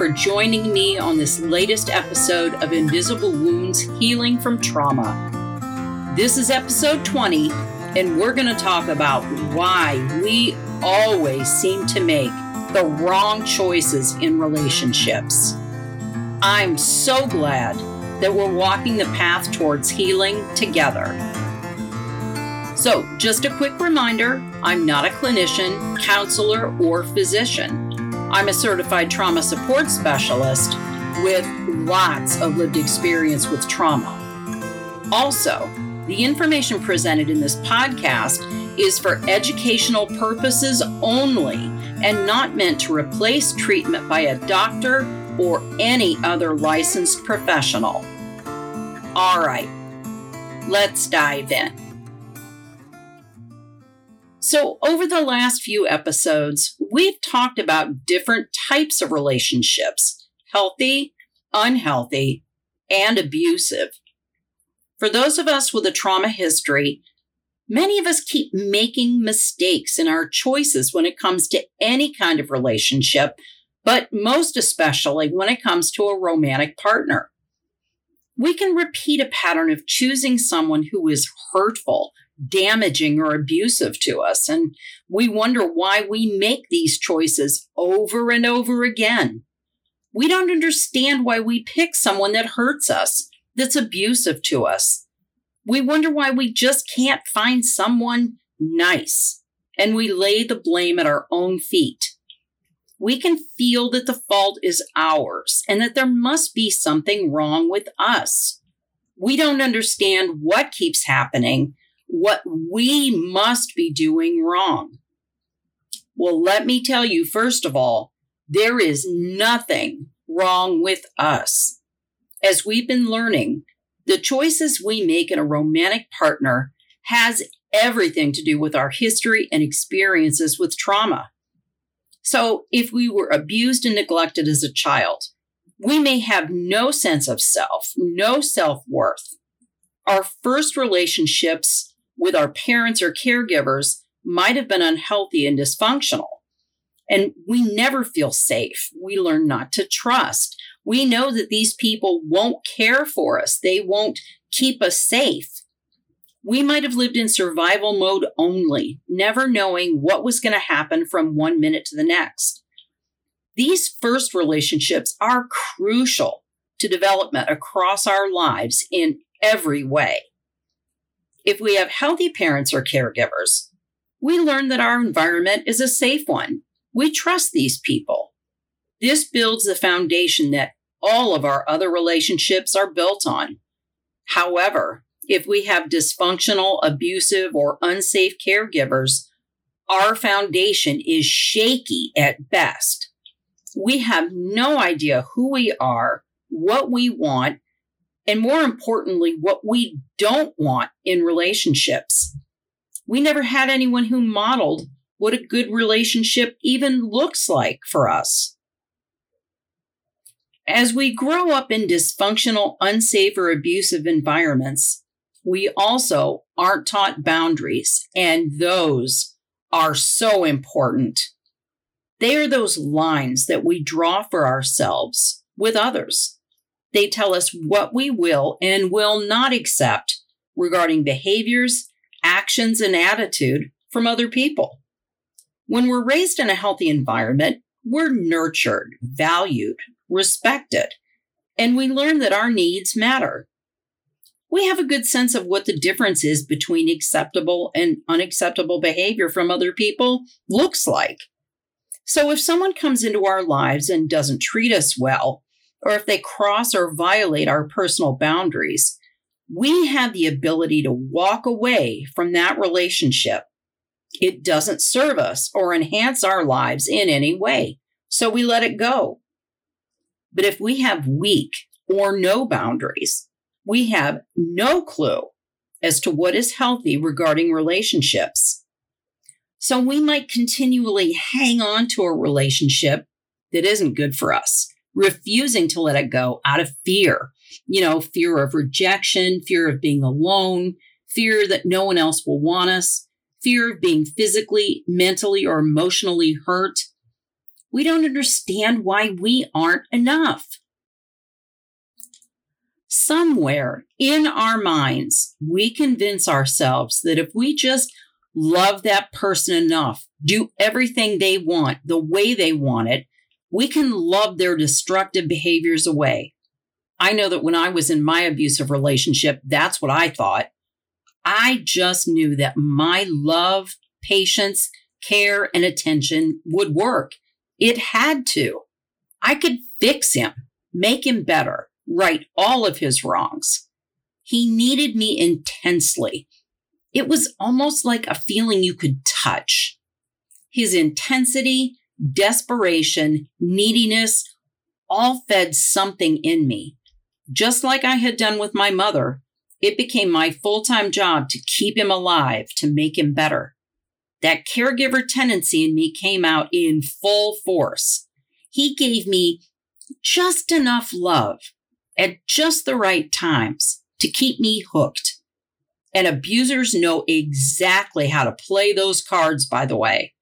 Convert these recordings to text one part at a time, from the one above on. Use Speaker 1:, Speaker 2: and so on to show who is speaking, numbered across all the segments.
Speaker 1: for joining me on this latest episode of Invisible Wounds Healing from Trauma. This is episode 20, and we're going to talk about why we always seem to make the wrong choices in relationships. I'm so glad that we're walking the path towards healing together. So, just a quick reminder I'm not a clinician, counselor, or physician. I'm a certified trauma support specialist with lots of lived experience with trauma. Also, the information presented in this podcast is for educational purposes only and not meant to replace treatment by a doctor or any other licensed professional. All right, let's dive in. So, over the last few episodes, we've talked about different types of relationships healthy, unhealthy, and abusive. For those of us with a trauma history, many of us keep making mistakes in our choices when it comes to any kind of relationship, but most especially when it comes to a romantic partner. We can repeat a pattern of choosing someone who is hurtful damaging or abusive to us. And we wonder why we make these choices over and over again. We don't understand why we pick someone that hurts us, that's abusive to us. We wonder why we just can't find someone nice, and we lay the blame at our own feet. We can feel that the fault is ours and that there must be something wrong with us. We don't understand what keeps happening what we must be doing wrong. Well, let me tell you, first of all, there is nothing wrong with us. As we've been learning, the choices we make in a romantic partner has everything to do with our history and experiences with trauma. So, if we were abused and neglected as a child, we may have no sense of self, no self worth. Our first relationships with our parents or caregivers might have been unhealthy and dysfunctional. And we never feel safe. We learn not to trust. We know that these people won't care for us, they won't keep us safe. We might have lived in survival mode only, never knowing what was going to happen from one minute to the next. These first relationships are crucial to development across our lives in every way. If we have healthy parents or caregivers, we learn that our environment is a safe one. We trust these people. This builds the foundation that all of our other relationships are built on. However, if we have dysfunctional, abusive, or unsafe caregivers, our foundation is shaky at best. We have no idea who we are, what we want, and more importantly, what we don't want in relationships. We never had anyone who modeled what a good relationship even looks like for us. As we grow up in dysfunctional, unsafe, or abusive environments, we also aren't taught boundaries, and those are so important. They are those lines that we draw for ourselves with others. They tell us what we will and will not accept regarding behaviors, actions, and attitude from other people. When we're raised in a healthy environment, we're nurtured, valued, respected, and we learn that our needs matter. We have a good sense of what the difference is between acceptable and unacceptable behavior from other people looks like. So if someone comes into our lives and doesn't treat us well, or if they cross or violate our personal boundaries, we have the ability to walk away from that relationship. It doesn't serve us or enhance our lives in any way, so we let it go. But if we have weak or no boundaries, we have no clue as to what is healthy regarding relationships. So we might continually hang on to a relationship that isn't good for us refusing to let it go out of fear. You know, fear of rejection, fear of being alone, fear that no one else will want us, fear of being physically, mentally, or emotionally hurt, we don't understand why we aren't enough. Somewhere in our minds, we convince ourselves that if we just love that person enough, do everything they want the way they want it, we can love their destructive behaviors away. I know that when I was in my abusive relationship, that's what I thought. I just knew that my love, patience, care, and attention would work. It had to. I could fix him, make him better, right all of his wrongs. He needed me intensely. It was almost like a feeling you could touch. His intensity, desperation, neediness all fed something in me. Just like I had done with my mother, it became my full time job to keep him alive, to make him better. That caregiver tendency in me came out in full force. He gave me just enough love at just the right times to keep me hooked. And abusers know exactly how to play those cards, by the way.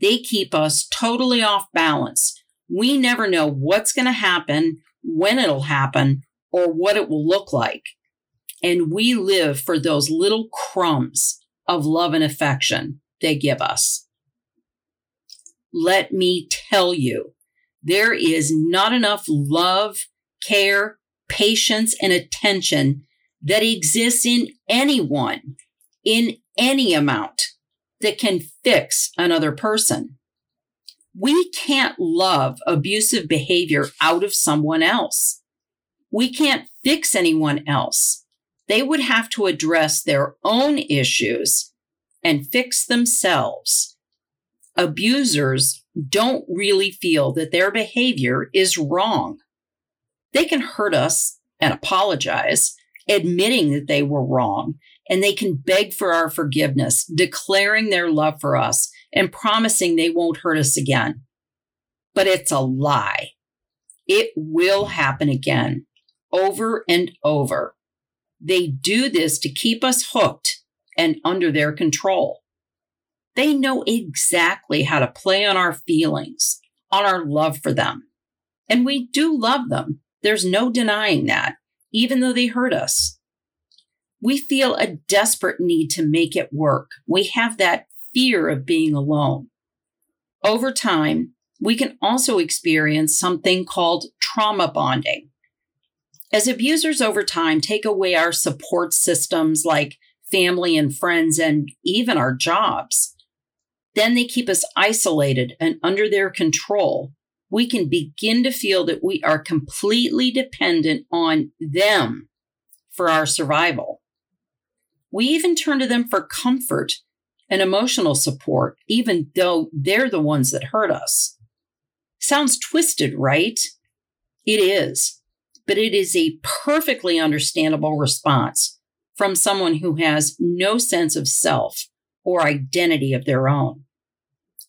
Speaker 1: They keep us totally off balance. We never know what's going to happen, when it'll happen, or what it will look like. And we live for those little crumbs of love and affection they give us. Let me tell you, there is not enough love, care, patience, and attention that exists in anyone in any amount that can fix another person. We can't love abusive behavior out of someone else. We can't fix anyone else. They would have to address their own issues and fix themselves. Abusers don't really feel that their behavior is wrong. They can hurt us and apologize, admitting that they were wrong, and they can beg for our forgiveness, declaring their love for us and promising they won't hurt us again. But it's a lie. It will happen again, over and over. They do this to keep us hooked and under their control. They know exactly how to play on our feelings, on our love for them. And we do love them. There's no denying that, even though they hurt us. We feel a desperate need to make it work. We have that fear of being alone. Over time, we can also experience something called trauma bonding. As abusers over time take away our support systems like family and friends and even our jobs, then they keep us isolated and under their control. We can begin to feel that we are completely dependent on them for our survival. We even turn to them for comfort and emotional support, even though they're the ones that hurt us. Sounds twisted, right? It is but it is a perfectly understandable response from someone who has no sense of self or identity of their own.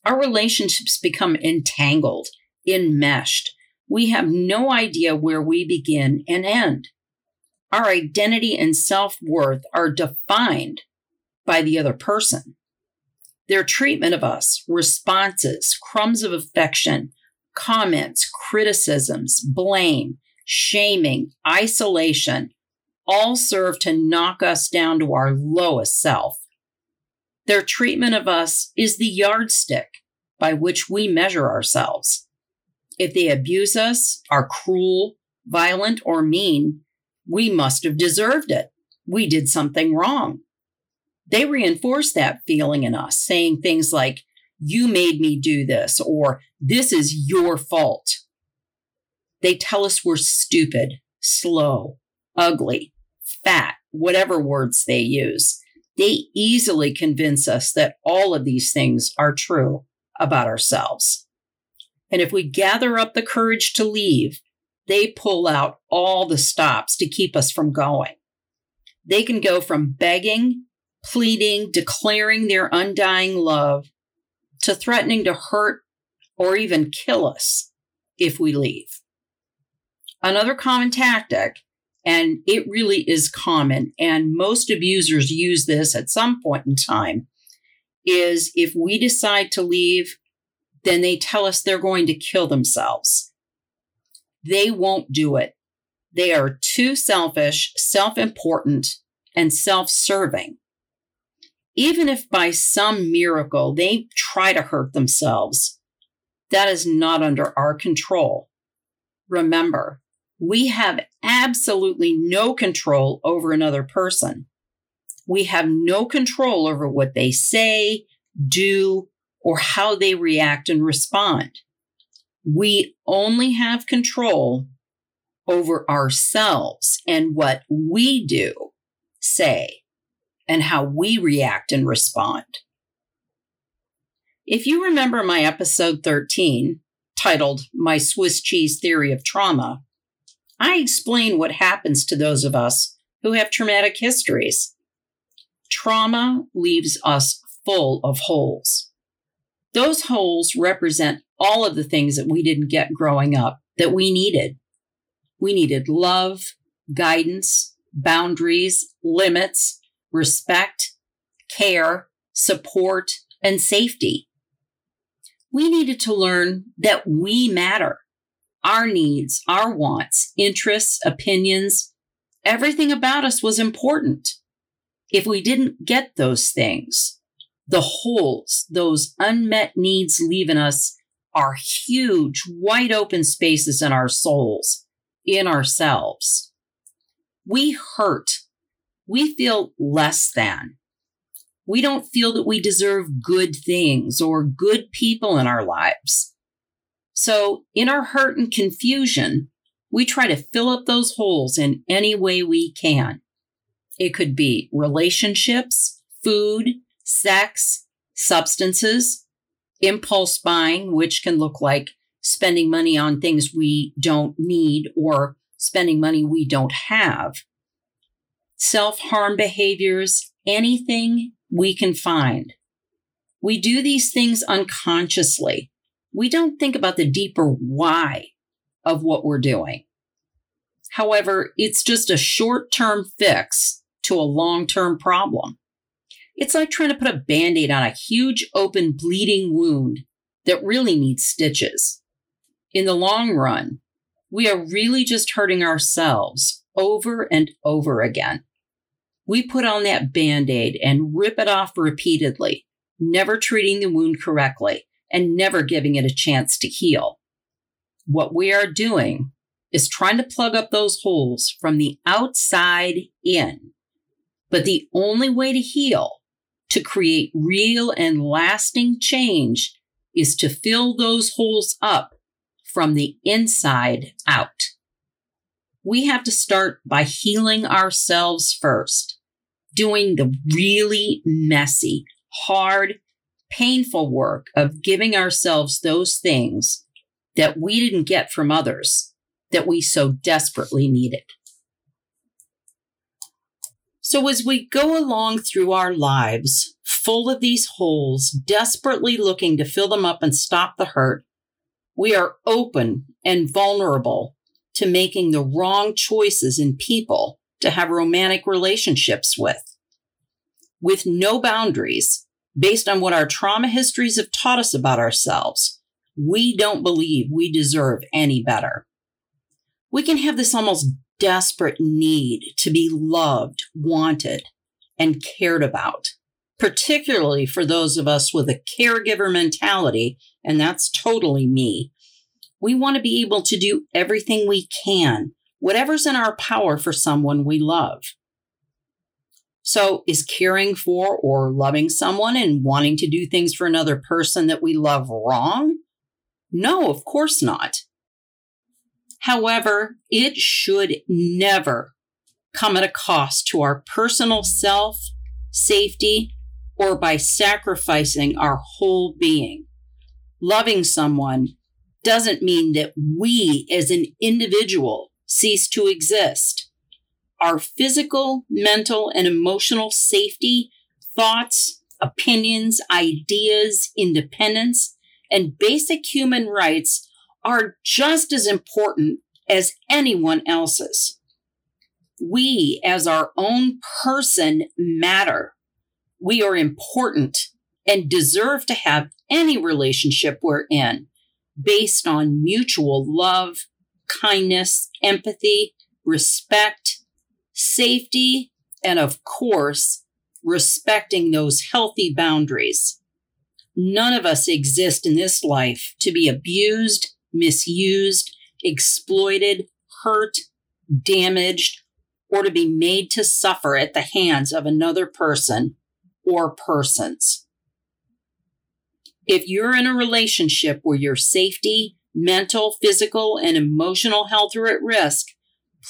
Speaker 1: Our relationships become entangled, enmeshed. We have no idea where we begin and end. Our identity and self worth are defined by the other person. Their treatment of us, responses, crumbs of affection, comments, criticisms, blame, shaming, isolation all serve to knock us down to our lowest self. Their treatment of us is the yardstick by which we measure ourselves. If they abuse us, are cruel, violent, or mean, we must have deserved it. We did something wrong. They reinforce that feeling in us, saying things like, You made me do this, or This is your fault. They tell us we're stupid, slow, ugly, fat, whatever words they use. They easily convince us that all of these things are true about ourselves. And if we gather up the courage to leave, they pull out all the stops to keep us from going. They can go from begging, pleading, declaring their undying love to threatening to hurt or even kill us if we leave. Another common tactic, and it really is common, and most abusers use this at some point in time, is if we decide to leave, then they tell us they're going to kill themselves. They won't do it. They are too selfish, self important, and self serving. Even if by some miracle they try to hurt themselves, that is not under our control. Remember, we have absolutely no control over another person. We have no control over what they say, do, or how they react and respond. We only have control over ourselves and what we do, say, and how we react and respond. If you remember my episode 13, titled My Swiss Cheese Theory of Trauma, I explain what happens to those of us who have traumatic histories. Trauma leaves us full of holes. Those holes represent all of the things that we didn't get growing up that we needed. We needed love, guidance, boundaries, limits, respect, care, support, and safety. We needed to learn that we matter. Our needs, our wants, interests, opinions, everything about us was important. If we didn't get those things, the holes, those unmet needs leaving us are huge, wide open spaces in our souls, in ourselves. We hurt. We feel less than. We don't feel that we deserve good things or good people in our lives. So, in our hurt and confusion, we try to fill up those holes in any way we can. It could be relationships, food, sex, substances, impulse buying, which can look like spending money on things we don't need or spending money we don't have, self harm behaviors, anything we can find. We do these things unconsciously. We don't think about the deeper why of what we're doing. However, it's just a short term fix to a long term problem. It's like trying to put a band aid on a huge open bleeding wound that really needs stitches. In the long run, we are really just hurting ourselves over and over again. We put on that band aid and rip it off repeatedly, never treating the wound correctly and never giving it a chance to heal. What we are doing is trying to plug up those holes from the outside in but the only way to heal, to create real and lasting change, is to fill those holes up from the inside out. We have to start by healing ourselves first, doing the really messy, hard, painful work of giving ourselves those things that we didn't get from others that we so desperately needed. So, as we go along through our lives, full of these holes, desperately looking to fill them up and stop the hurt, we are open and vulnerable to making the wrong choices in people to have romantic relationships with. With no boundaries, based on what our trauma histories have taught us about ourselves, we don't believe we deserve any better. We can have this almost desperate need to be loved, wanted, and cared about, particularly for those of us with a caregiver mentality, and that's totally me. We want to be able to do everything we can, whatever's in our power for someone we love. So, is caring for or loving someone and wanting to do things for another person that we love wrong? No, of course not. However, it should never come at a cost to our personal self, safety, or by sacrificing our whole being. Loving someone doesn't mean that we as an individual cease to exist. Our physical, mental, and emotional safety, thoughts, opinions, ideas, independence, and basic human rights are just as important as anyone else's. We, as our own person, matter. We are important and deserve to have any relationship we're in based on mutual love, kindness, empathy, respect, safety, and of course, respecting those healthy boundaries. None of us exist in this life to be abused, misused, exploited, hurt, damaged, or to be made to suffer at the hands of another person or persons. If you're in a relationship where your safety, mental, physical, and emotional health are at risk,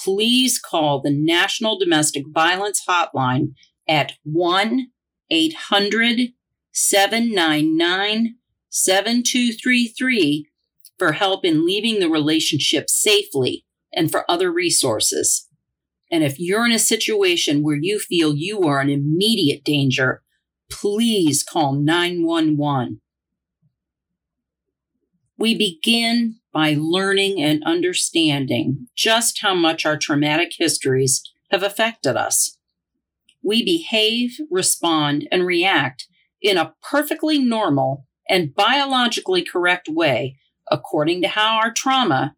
Speaker 1: please call the National Domestic Violence Hotline at 1 800 799 7233 for help in leaving the relationship safely and for other resources. And if you're in a situation where you feel you are in immediate danger, please call 911. We begin by learning and understanding just how much our traumatic histories have affected us. We behave, respond, and react in a perfectly normal and biologically correct way according to how our trauma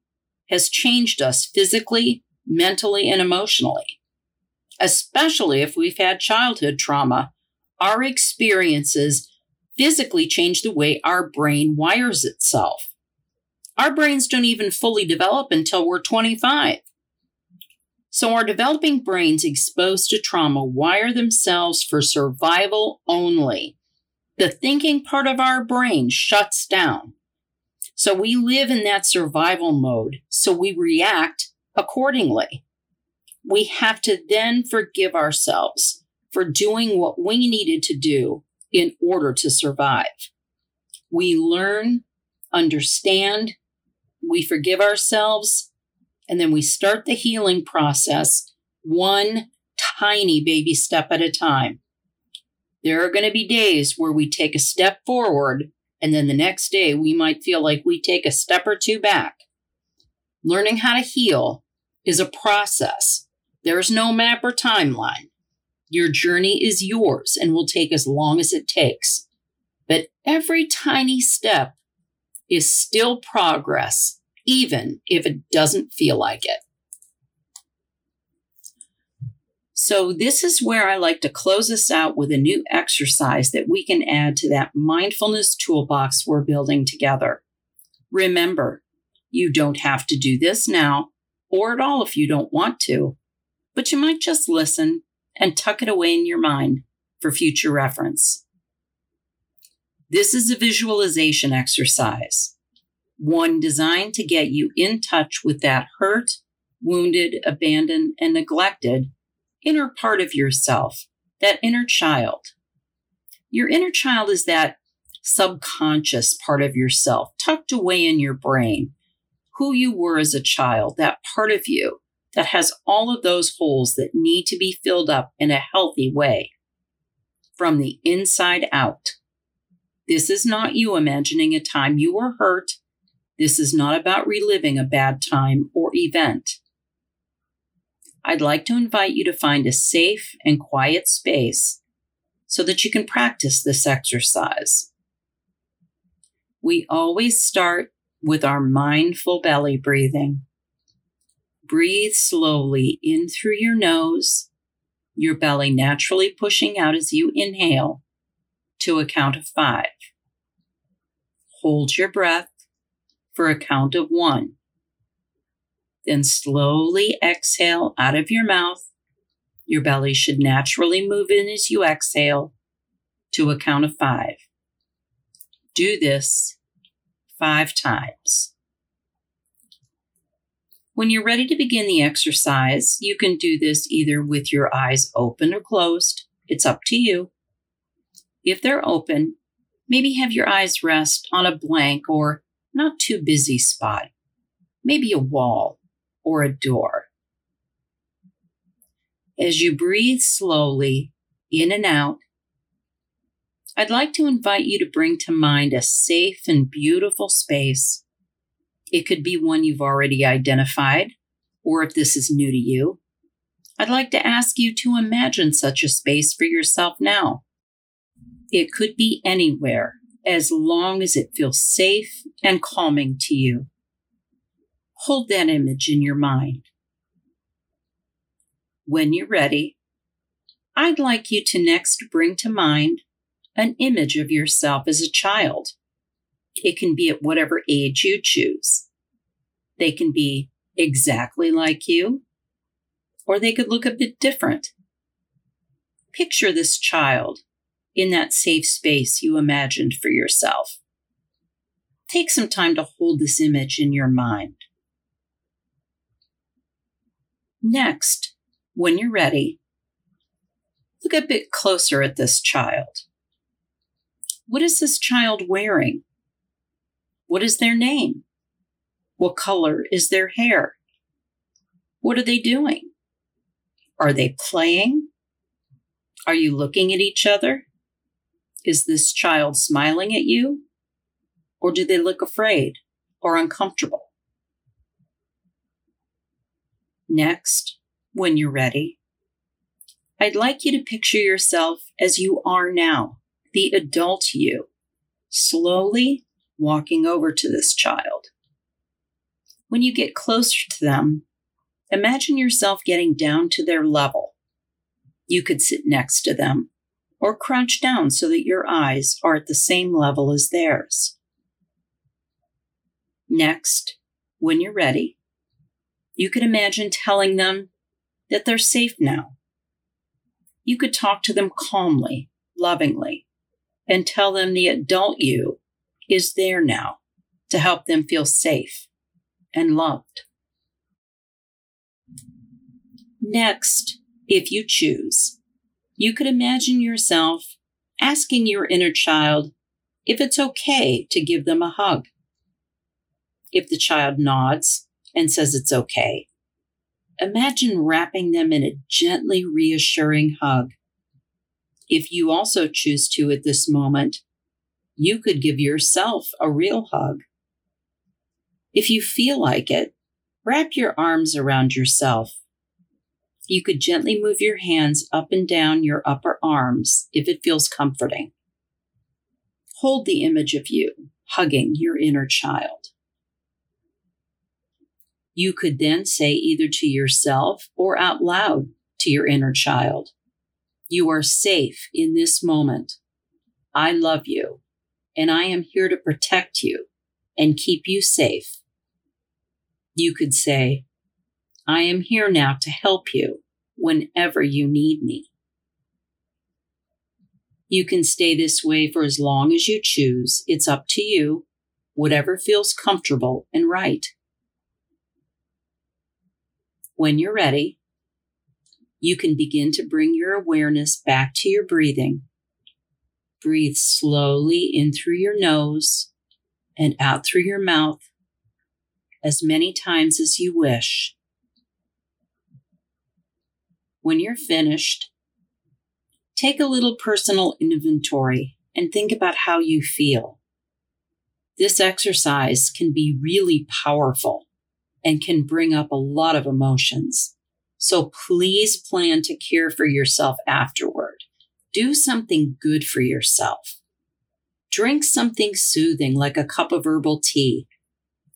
Speaker 1: has changed us physically, mentally, and emotionally. Especially if we've had childhood trauma, our experiences physically change the way our brain wires itself. Our brains don't even fully develop until we're 25. So, our developing brains exposed to trauma wire themselves for survival only. The thinking part of our brain shuts down. So we live in that survival mode. So we react accordingly. We have to then forgive ourselves for doing what we needed to do in order to survive. We learn, understand, we forgive ourselves, and then we start the healing process one tiny baby step at a time. There are going to be days where we take a step forward and then the next day, we might feel like we take a step or two back. Learning how to heal is a process. There's no map or timeline. Your journey is yours and will take as long as it takes. But every tiny step is still progress, even if it doesn't feel like it. So, this is where I like to close us out with a new exercise that we can add to that mindfulness toolbox we're building together. Remember, you don't have to do this now or at all if you don't want to, but you might just listen and tuck it away in your mind for future reference. This is a visualization exercise, one designed to get you in touch with that hurt, wounded, abandoned, and neglected inner part of yourself, that inner child. Your inner child is that subconscious part of yourself tucked away in your brain, who you were as a child, that part of you that has all of those holes that need to be filled up in a healthy way from the inside out. This is not you imagining a time you were hurt. This is not about reliving a bad time or event. I'd like to invite you to find a safe and quiet space so that you can practice this exercise. We always start with our mindful belly breathing. Breathe slowly in through your nose, your belly naturally pushing out as you inhale to a count of five. Hold your breath for a count of one. Then slowly exhale out of your mouth. Your belly should naturally move in as you exhale to a count of five. Do this five times. When you're ready to begin the exercise, you can do this either with your eyes open or closed. It's up to you. If they're open, maybe have your eyes rest on a blank or not too busy spot, maybe a wall or a door. As you breathe slowly in and out, I'd like to invite you to bring to mind a safe and beautiful space. It could be one you've already identified, or if this is new to you, I'd like to ask you to imagine such a space for yourself now. It could be anywhere as long as it feels safe and calming to you. Hold that image in your mind. When you're ready, I'd like you to next bring to mind an image of yourself as a child. It can be at whatever age you choose. They can be exactly like you, or they could look a bit different. Picture this child in that safe space you imagined for yourself. Take some time to hold this image in your mind. Next, when you're ready, look a bit closer at this child. What is this child wearing? What is their name? What color is their hair? What are they doing? Are they playing? Are you looking at each other? Is this child smiling at you? Or do they look afraid or uncomfortable? Next, when you're ready, I'd like you to picture yourself as you are now, the adult you, slowly walking over to this child. When you get closer to them, imagine yourself getting down to their level. You could sit next to them or crouch down so that your eyes are at the same level as theirs. Next, when you're ready, you could imagine telling them that they're safe now. You could talk to them calmly, lovingly, and tell them the adult you is there now to help them feel safe and loved. Next, if you choose, you could imagine yourself asking your inner child if it's okay to give them a hug. If the child nods and says it's okay, imagine wrapping them in a gently reassuring hug. If you also choose to at this moment, you could give yourself a real hug. If you feel like it, wrap your arms around yourself you could gently move your hands up and down your upper arms if it feels comforting. Hold the image of you hugging your inner child. You could then say either to yourself or out loud to your inner child, You are safe in this moment. I love you, and I am here to protect you and keep you safe. You could say, I am here now to help you whenever you need me. You can stay this way for as long as you choose. It's up to you, whatever feels comfortable and right. When you're ready, you can begin to bring your awareness back to your breathing. Breathe slowly in through your nose and out through your mouth as many times as you wish. When you're finished, take a little personal inventory and think about how you feel. This exercise can be really powerful and can bring up a lot of emotions. So please plan to care for yourself afterward. Do something good for yourself. Drink something soothing like a cup of herbal tea.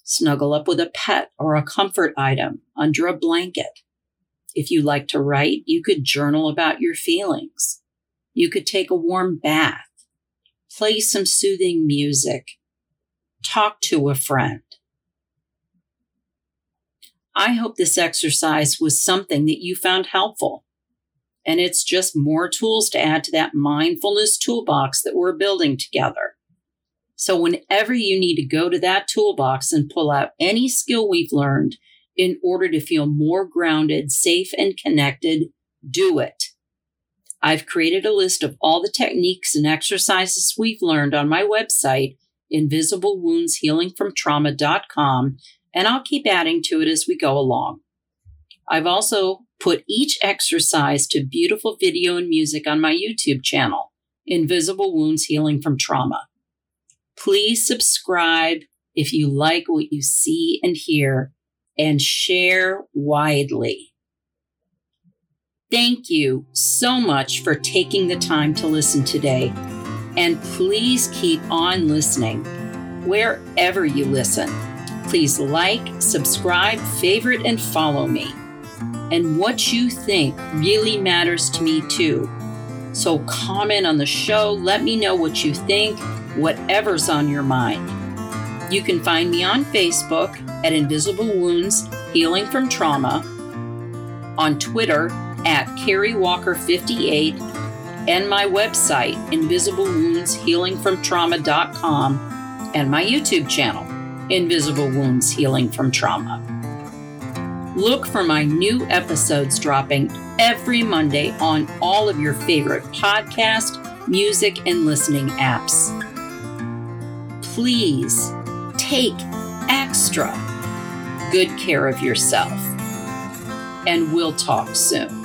Speaker 1: Snuggle up with a pet or a comfort item under a blanket. If you like to write, you could journal about your feelings. You could take a warm bath, play some soothing music, talk to a friend. I hope this exercise was something that you found helpful. And it's just more tools to add to that mindfulness toolbox that we're building together. So, whenever you need to go to that toolbox and pull out any skill we've learned in order to feel more grounded, safe, and connected, do it. I've created a list of all the techniques and exercises we've learned on my website, invisiblewoundshealingfromtrauma.com, and I'll keep adding to it as we go along. I've also put each exercise to beautiful video and music on my YouTube channel, Invisible Wounds Healing from Trauma. Please subscribe if you like what you see and hear and share widely. Thank you so much for taking the time to listen today. And please keep on listening wherever you listen. Please like, subscribe, favorite, and follow me. And what you think really matters to me too. So comment on the show, let me know what you think, whatever's on your mind. You can find me on Facebook at Invisible Wounds Healing from Trauma, on Twitter at Kerri Walker 58, and my website, InvisibleWoundsHealingFromTrauma.com, and my YouTube channel, Invisible Wounds Healing from Trauma. Look for my new episodes dropping every Monday on all of your favorite podcast, music, and listening apps. Please take extra good care of yourself. And we'll talk soon.